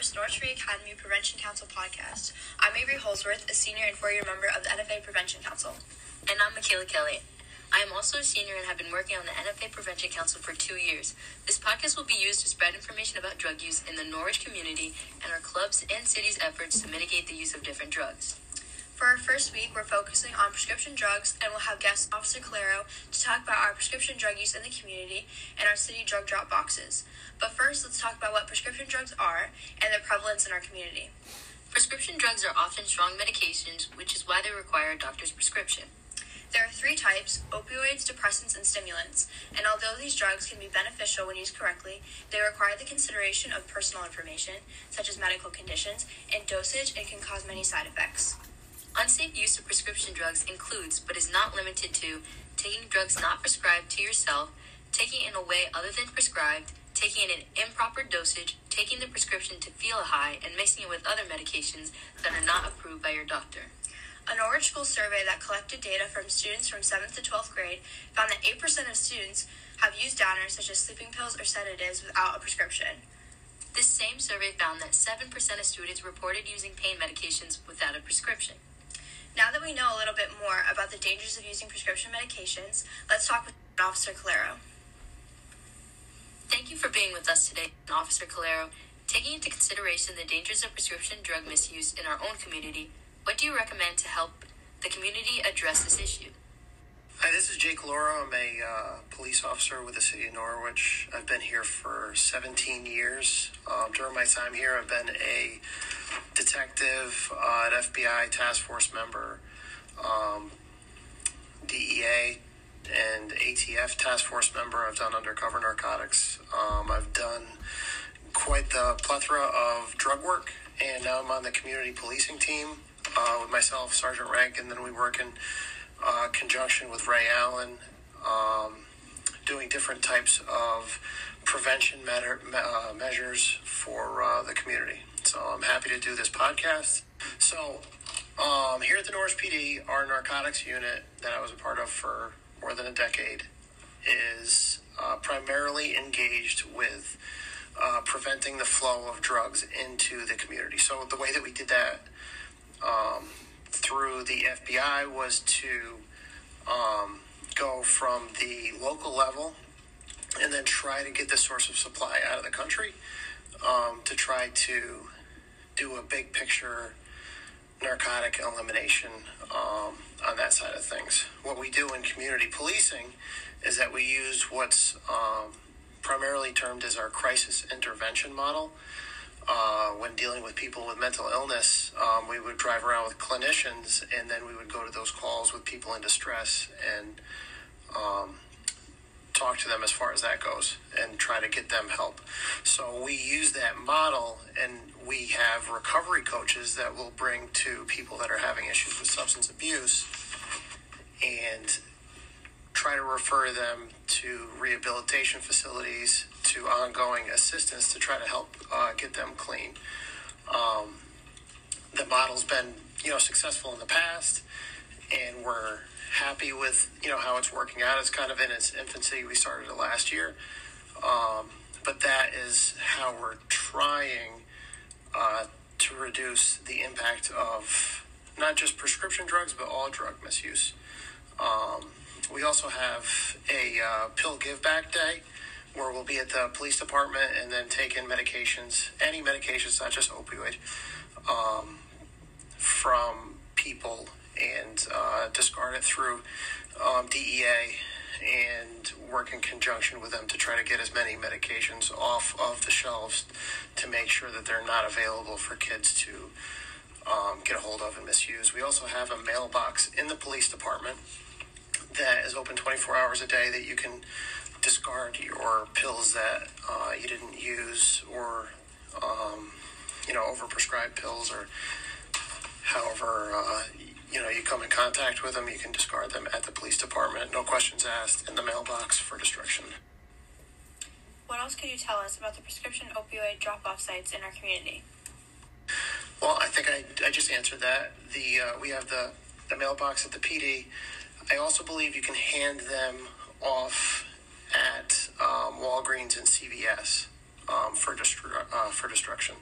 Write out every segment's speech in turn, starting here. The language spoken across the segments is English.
first Norwich Free Academy Prevention Council podcast. I'm Avery Holsworth, a senior and four year member of the NFA Prevention Council. And I'm Michaela Kelly. I am also a senior and have been working on the NFA Prevention Council for two years. This podcast will be used to spread information about drug use in the Norwich community and our clubs and cities' efforts to mitigate the use of different drugs. For our first week, we're focusing on prescription drugs and we'll have guest Officer Calero to talk about our prescription drug use in the community and our city drug drop boxes. But first, let's talk about what prescription drugs are and their prevalence in our community. Prescription drugs are often strong medications, which is why they require a doctor's prescription. There are three types opioids, depressants, and stimulants, and although these drugs can be beneficial when used correctly, they require the consideration of personal information, such as medical conditions, and dosage, and can cause many side effects. Unsafe use of prescription drugs includes, but is not limited to, taking drugs not prescribed to yourself, taking it in a way other than prescribed, taking in an improper dosage, taking the prescription to feel a high, and mixing it with other medications that are not approved by your doctor. A Norwich School survey that collected data from students from 7th to 12th grade found that 8% of students have used downers such as sleeping pills or sedatives without a prescription. This same survey found that 7% of students reported using pain medications without a prescription. Now that we know a little bit more about the dangers of using prescription medications, let's talk with Officer Calero. Thank you for being with us today, Officer Calero. Taking into consideration the dangers of prescription drug misuse in our own community, what do you recommend to help the community address this issue? Hi, this is Jake Laura. I'm a uh, police officer with the city of Norwich. I've been here for 17 years. Um, during my time here, I've been a detective, uh, an FBI task force member, um, DEA, and ATF task force member. I've done undercover narcotics. Um, I've done quite the plethora of drug work, and now I'm on the community policing team uh, with myself, Sergeant Rankin, and then we work in uh, conjunction with Ray Allen, um, doing different types of prevention matter, uh, measures for uh, the community. So I'm happy to do this podcast. So um, here at the Norwich PD, our narcotics unit that I was a part of for more than a decade is uh, primarily engaged with uh, preventing the flow of drugs into the community. So the way that we did that um, through the FBI was to um, go from the local level and then try to get the source of supply out of the country um, to try to do a big picture narcotic elimination um, on that side of things. What we do in community policing is that we use what's um, primarily termed as our crisis intervention model. Uh, when dealing with people with mental illness, um, we would drive around with clinicians and then we would go to those calls with people in distress and um, talk to them as far as that goes and try to get them help. So we use that model and we have recovery coaches that will bring to people that are having issues with substance abuse and refer them to rehabilitation facilities, to ongoing assistance to try to help uh, get them clean. Um, the model's been, you know, successful in the past, and we're happy with, you know, how it's working out. It's kind of in its infancy. We started it last year, um, but that is how we're trying uh, to reduce the impact of not just prescription drugs, but all drug misuse. Um, we also have a uh, pill give back day where we'll be at the police department and then take in medications, any medications, not just opioid, um, from people and uh, discard it through um, DEA and work in conjunction with them to try to get as many medications off of the shelves to make sure that they're not available for kids to um, get a hold of and misuse. We also have a mailbox in the police department that is open 24 hours a day that you can discard your pills that uh, you didn't use or um, you know overprescribed pills or however uh, you know you come in contact with them you can discard them at the police department. No questions asked in the mailbox for destruction. What else could you tell us about the prescription opioid drop-off sites in our community? Well i think i, I just answered that. The uh, we have the, the mailbox at the pd I also believe you can hand them off at um, Walgreens and CVS um, for destru- uh, for destruction.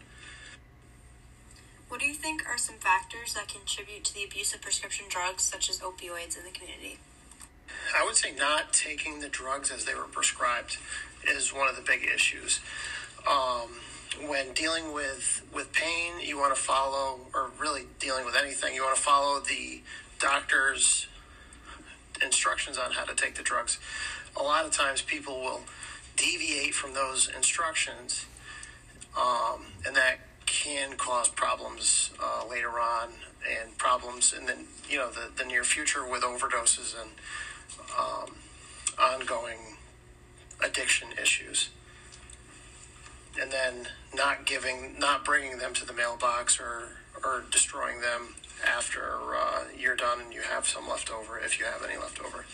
What do you think are some factors that contribute to the abuse of prescription drugs, such as opioids, in the community? I would say not taking the drugs as they were prescribed is one of the big issues. Um, when dealing with with pain, you want to follow, or really dealing with anything, you want to follow the doctor's instructions on how to take the drugs. A lot of times, people will deviate from those instructions, um, and that can cause problems uh, later on, and problems in the you know the, the near future with overdoses and um, ongoing addiction issues and then not giving, not bringing them to the mailbox or or destroying them after uh, you're done and you have some left over, if you have any left over.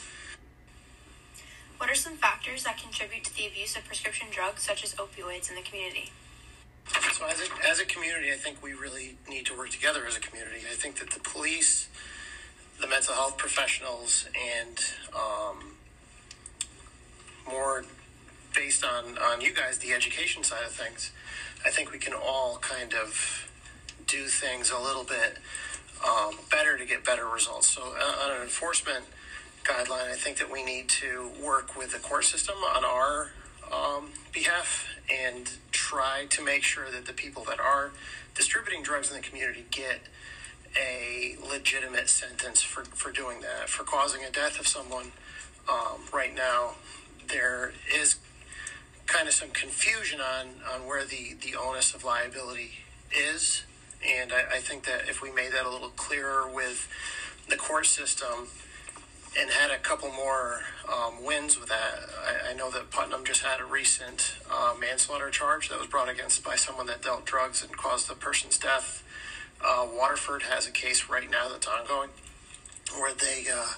What are some factors that contribute to the abuse of prescription drugs, such as opioids, in the community? So, as a, as a community, I think we really need to work together as a community. I think that the police, the mental health professionals, and um, more based on, on you guys, the education side of things, I think we can all kind of do things a little bit um, better to get better results. So, uh, on an enforcement guideline, I think that we need to work with the court system on our um, behalf and try to make sure that the people that are distributing drugs in the community get a legitimate sentence for, for doing that, for causing a death of someone. Um, right now, there is kind of some confusion on, on where the, the onus of liability is. And I, I think that if we made that a little clearer with the court system and had a couple more um, wins with that, I, I know that Putnam just had a recent uh, manslaughter charge that was brought against by someone that dealt drugs and caused the person's death. Uh, Waterford has a case right now that's ongoing where they uh,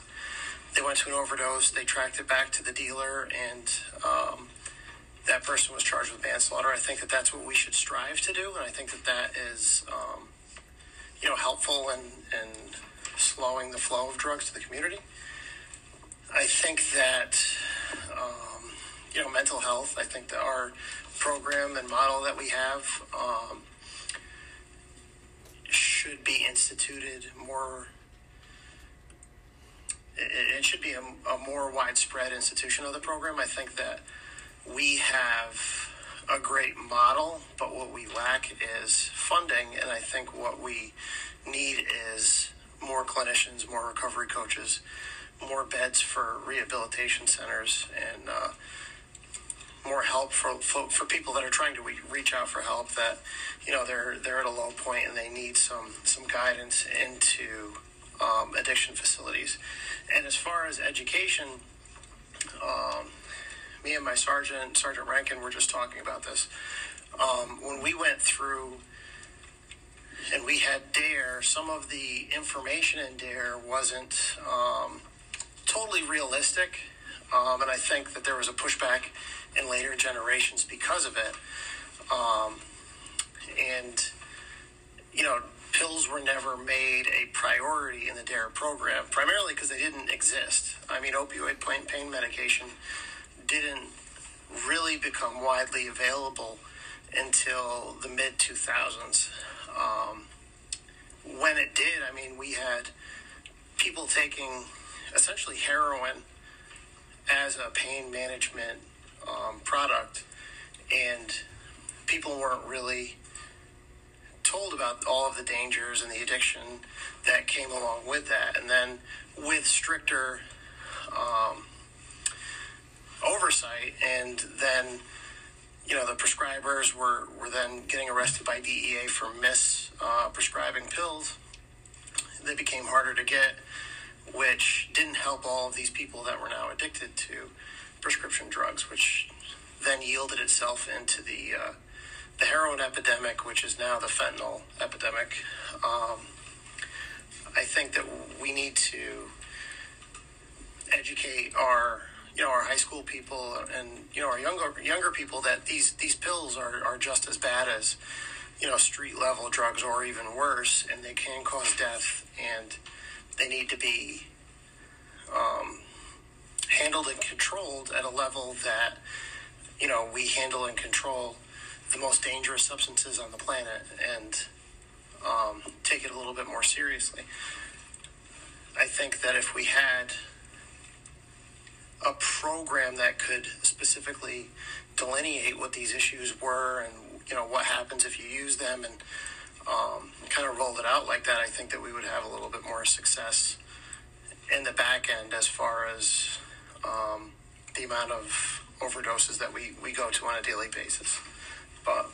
they went to an overdose. They tracked it back to the dealer, and um, that person was charged with manslaughter. I think that that's what we should strive to do, and I think that that is, um, you know, helpful in, in slowing the flow of drugs to the community. I think that, um, you know, mental health. I think that our program and model that we have um, should be instituted more. It, it should be a, a more widespread institution of the program. I think that we have a great model, but what we lack is funding. And I think what we need is more clinicians, more recovery coaches, more beds for rehabilitation centers, and uh, more help for, for, for people that are trying to re- reach out for help. That you know they're they're at a low point and they need some some guidance into um, addiction facilities. And as far as education. Um, me and my sergeant, Sergeant Rankin, were just talking about this. Um, when we went through and we had DARE, some of the information in DARE wasn't um, totally realistic. Um, and I think that there was a pushback in later generations because of it. Um, and, you know, pills were never made a priority in the DARE program, primarily because they didn't exist. I mean, opioid pain medication didn't really become widely available until the mid 2000s. Um, when it did, I mean, we had people taking essentially heroin as a pain management um, product, and people weren't really told about all of the dangers and the addiction that came along with that. And then with stricter um, oversight, and then you know the prescribers were were then getting arrested by DEA for mis uh, prescribing pills. They became harder to get, which didn't help all of these people that were now addicted to prescription drugs, which then yielded itself into the uh, the heroin epidemic, which is now the fentanyl epidemic. Um, I think that we need to educate our you know our high school people and you know our younger younger people that these these pills are, are just as bad as you know street level drugs or even worse and they can cause death and they need to be um, handled and controlled at a level that you know we handle and control the most dangerous substances on the planet and um, take it a little bit more seriously. I think that if we had a program that could specifically delineate what these issues were and you know what happens if you use them and um, kind of rolled it out like that, I think that we would have a little bit more success in the back end as far as um, the amount of overdoses that we, we go to on a daily basis. But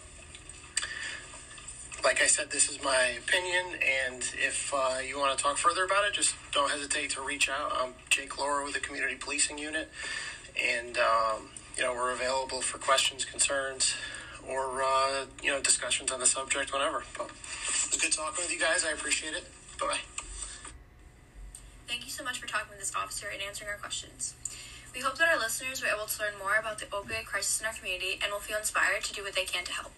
like I said, this is my opinion, and if uh, you want to talk further about it, just don't hesitate to reach out. I'm Jake Laura with the Community Policing Unit, and um, you know we're available for questions, concerns, or uh, you know discussions on the subject whenever. But it was good talking with you guys. I appreciate it. Bye bye. Thank you so much for talking with this officer and answering our questions. We hope that our listeners were able to learn more about the opioid crisis in our community and will feel inspired to do what they can to help.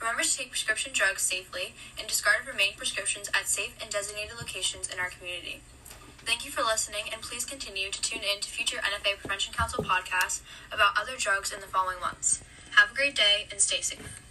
Remember to take prescription drugs safely and discard remaining prescriptions at safe and designated locations in our community. Thank you for listening, and please continue to tune in to future NFA Prevention Council podcasts about other drugs in the following months. Have a great day and stay safe.